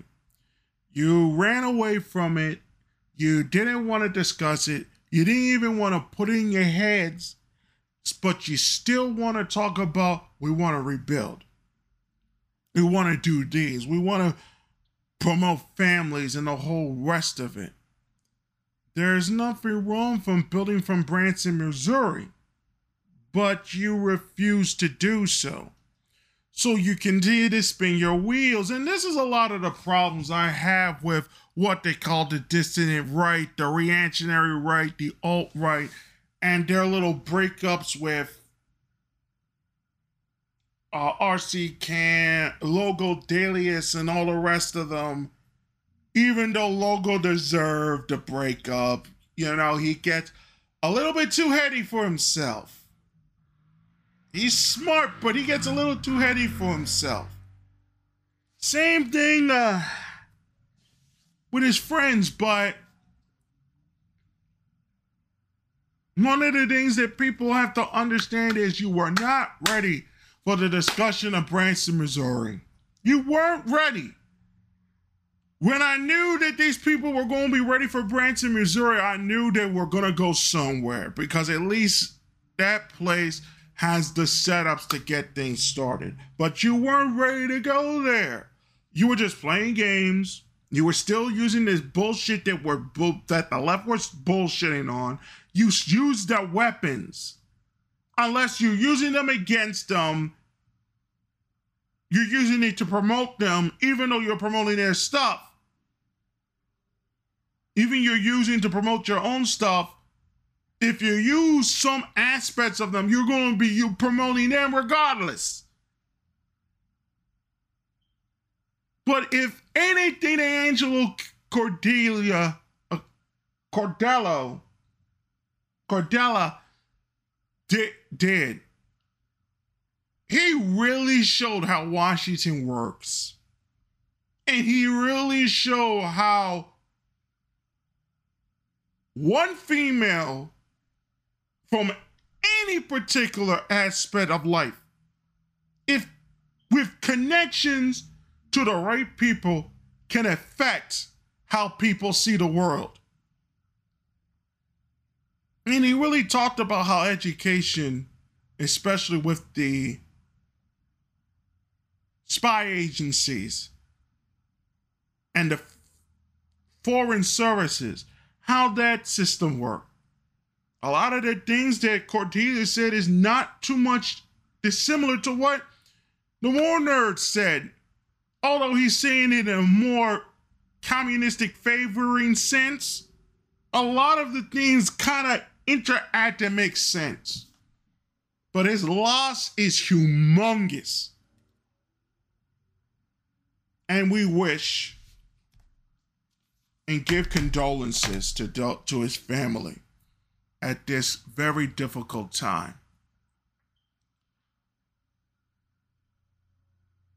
You ran away from it. You didn't want to discuss it. You didn't even want to put it in your heads, but you still want to talk about we want to rebuild. We want to do these. We want to promote families and the whole rest of it. There is nothing wrong from building from Branson, Missouri, but you refuse to do so. So you continue to spin your wheels. And this is a lot of the problems I have with what they call the dissident right, the reactionary right, the alt right, and their little breakups with uh, RC Can, Logo Daedalus, and all the rest of them. Even though Logo deserved the breakup, you know, he gets a little bit too heady for himself. He's smart, but he gets a little too heady for himself. Same thing uh, with his friends, but one of the things that people have to understand is you were not ready for the discussion of Branson, Missouri. You weren't ready. When I knew that these people were going to be ready for Branson, Missouri, I knew they were going to go somewhere because at least that place has the setups to get things started. But you weren't ready to go there. You were just playing games. You were still using this bullshit that were that the left was bullshitting on. You used their weapons unless you're using them against them. You're using it to promote them, even though you're promoting their stuff. Even you're using to promote your own stuff. If you use some aspects of them, you're going to be you promoting them regardless. But if anything, Angelo Cordelia, uh, Cordello, Cordella did, did. He really showed how Washington works. And he really showed how one female from any particular aspect of life, if with connections to the right people, can affect how people see the world. And he really talked about how education, especially with the spy agencies and the foreign services, how that system worked. A lot of the things that Cordelia said is not too much dissimilar to what the war nerd said, although he's saying it in a more communistic favoring sense. A lot of the things kind of interact and make sense. But his loss is humongous. And we wish and give condolences to, to his family at this very difficult time.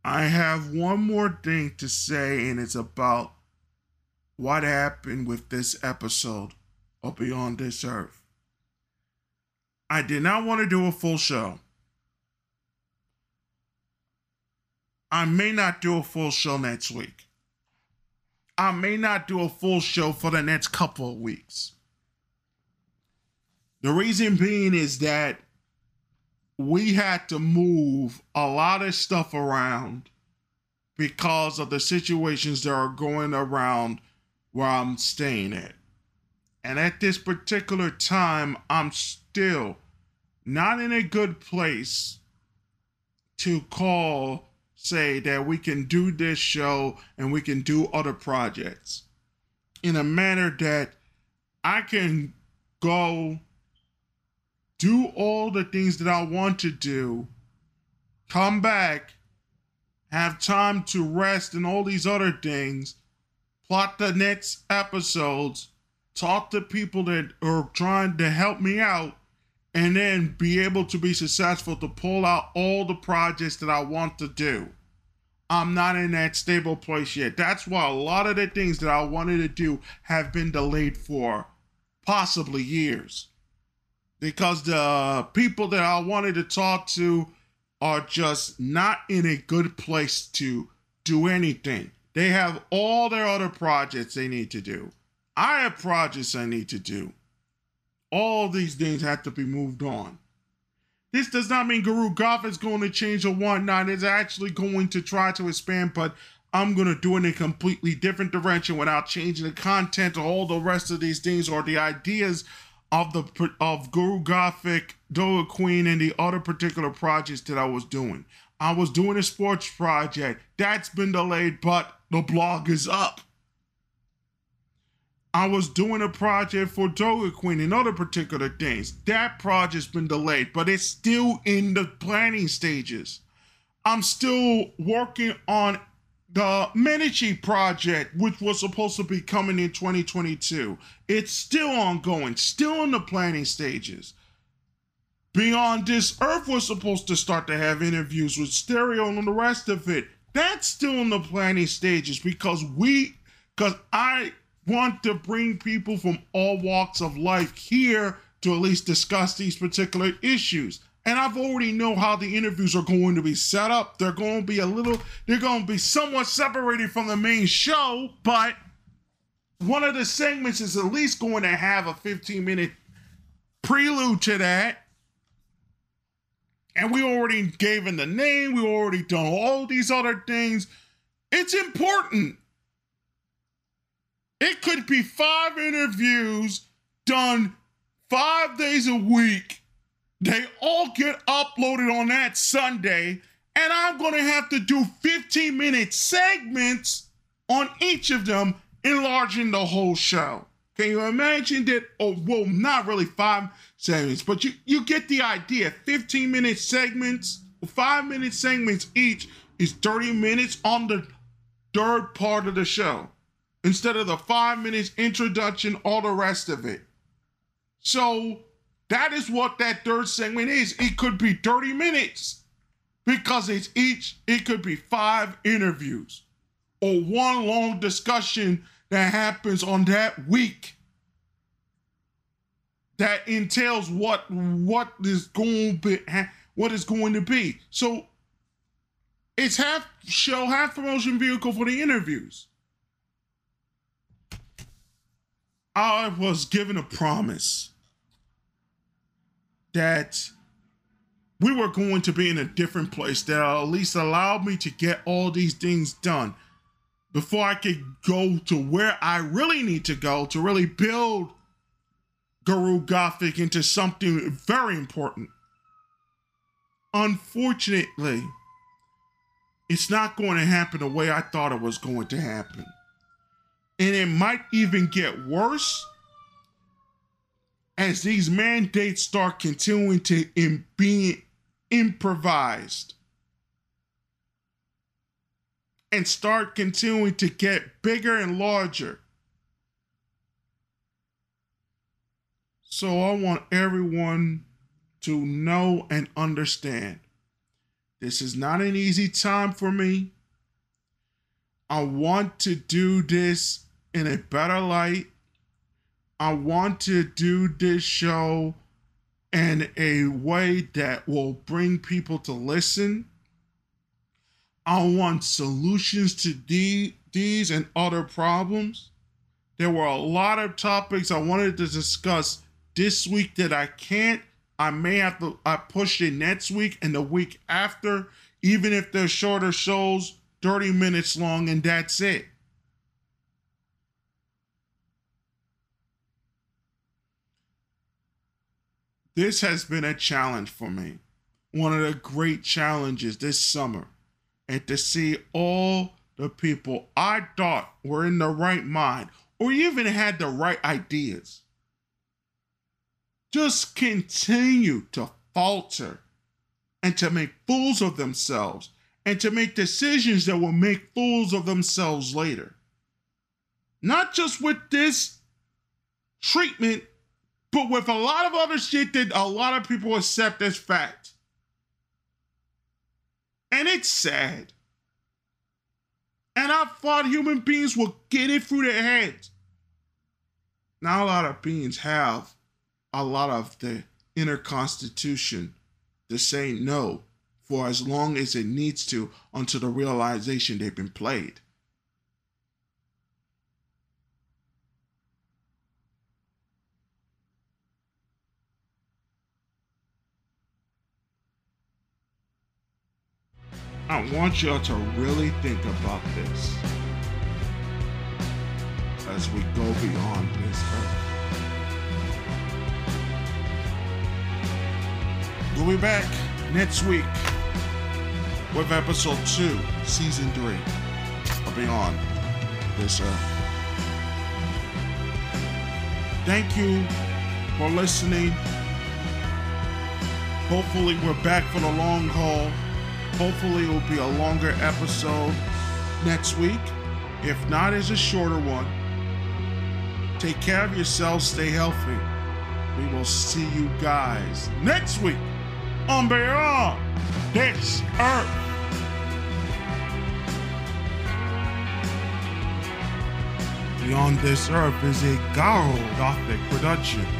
I have one more thing to say, and it's about what happened with this episode of Beyond This Earth. I did not want to do a full show. I may not do a full show next week. I may not do a full show for the next couple of weeks. The reason being is that we had to move a lot of stuff around because of the situations that are going around where I'm staying at. And at this particular time, I'm still not in a good place to call, say that we can do this show and we can do other projects in a manner that I can go do all the things that I want to do, come back, have time to rest and all these other things, plot the next episodes, talk to people that are trying to help me out, and then be able to be successful to pull out all the projects that I want to do. I'm not in that stable place yet. That's why a lot of the things that I wanted to do have been delayed for possibly years. Because the people that I wanted to talk to are just not in a good place to do anything. They have all their other projects they need to do. I have projects I need to do. All these things have to be moved on. This does not mean Guru Goth is going to change or whatnot. It's actually going to try to expand, but I'm going to do it in a completely different direction without changing the content or all the rest of these things or the ideas of the of Guru Gothic, Doga Queen, and the other particular projects that I was doing. I was doing a sports project that's been delayed, but the blog is up. I was doing a project for Doga Queen and other particular things. That project's been delayed, but it's still in the planning stages. I'm still working on the Medici project, which was supposed to be coming in 2022. It's still ongoing, still in the planning stages. Beyond This Earth was supposed to start to have interviews with Stereo and the rest of it. That's still in the planning stages because we, because I want to bring people from all walks of life here to at least discuss these particular issues. And I've already know how the interviews are going to be set up. They're going to be a little, they're going to be somewhat separated from the main show, but one of the segments is at least going to have a 15 minute prelude to that. And we already gave him the name, we already done all these other things. It's important. It could be five interviews done five days a week. They all get uploaded on that Sunday, and I'm going to have to do 15 minute segments on each of them, enlarging the whole show. Can you imagine that? Oh, well, not really five segments, but you, you get the idea. 15 minute segments, five minute segments each is 30 minutes on the third part of the show instead of the five minutes introduction, all the rest of it. So that is what that third segment is. It could be 30 minutes because it's each, it could be five interviews or one long discussion that happens on that week that entails what what is going be what is going to be. So it's half show, half promotion vehicle for the interviews. I was given a promise that we were going to be in a different place that at least allowed me to get all these things done before I could go to where I really need to go to really build Guru Gothic into something very important. Unfortunately, it's not going to happen the way I thought it was going to happen and it might even get worse as these mandates start continuing to be improvised and start continuing to get bigger and larger. So I want everyone to know and understand this is not an easy time for me. I want to do this in a better light. I want to do this show in a way that will bring people to listen. I want solutions to the, these and other problems. There were a lot of topics I wanted to discuss this week that I can't. I may have to I push it next week and the week after, even if they're shorter shows, 30 minutes long, and that's it. This has been a challenge for me. One of the great challenges this summer. And to see all the people I thought were in the right mind or even had the right ideas just continue to falter and to make fools of themselves and to make decisions that will make fools of themselves later. Not just with this treatment, but with a lot of other shit that a lot of people accept as fact. And it's sad. And I thought human beings would get it through their heads. Not a lot of beings have a lot of the inner constitution to say no for as long as it needs to until the realization they've been played. I want y'all to really think about this as we go beyond this earth. We'll be back next week with episode two, season three of Beyond This Earth. Thank you for listening. Hopefully, we're back for the long haul. Hopefully, it will be a longer episode next week. If not, it's a shorter one. Take care of yourselves, stay healthy. We will see you guys next week on Beyond This Earth. Beyond This Earth is a Guru Gothic production.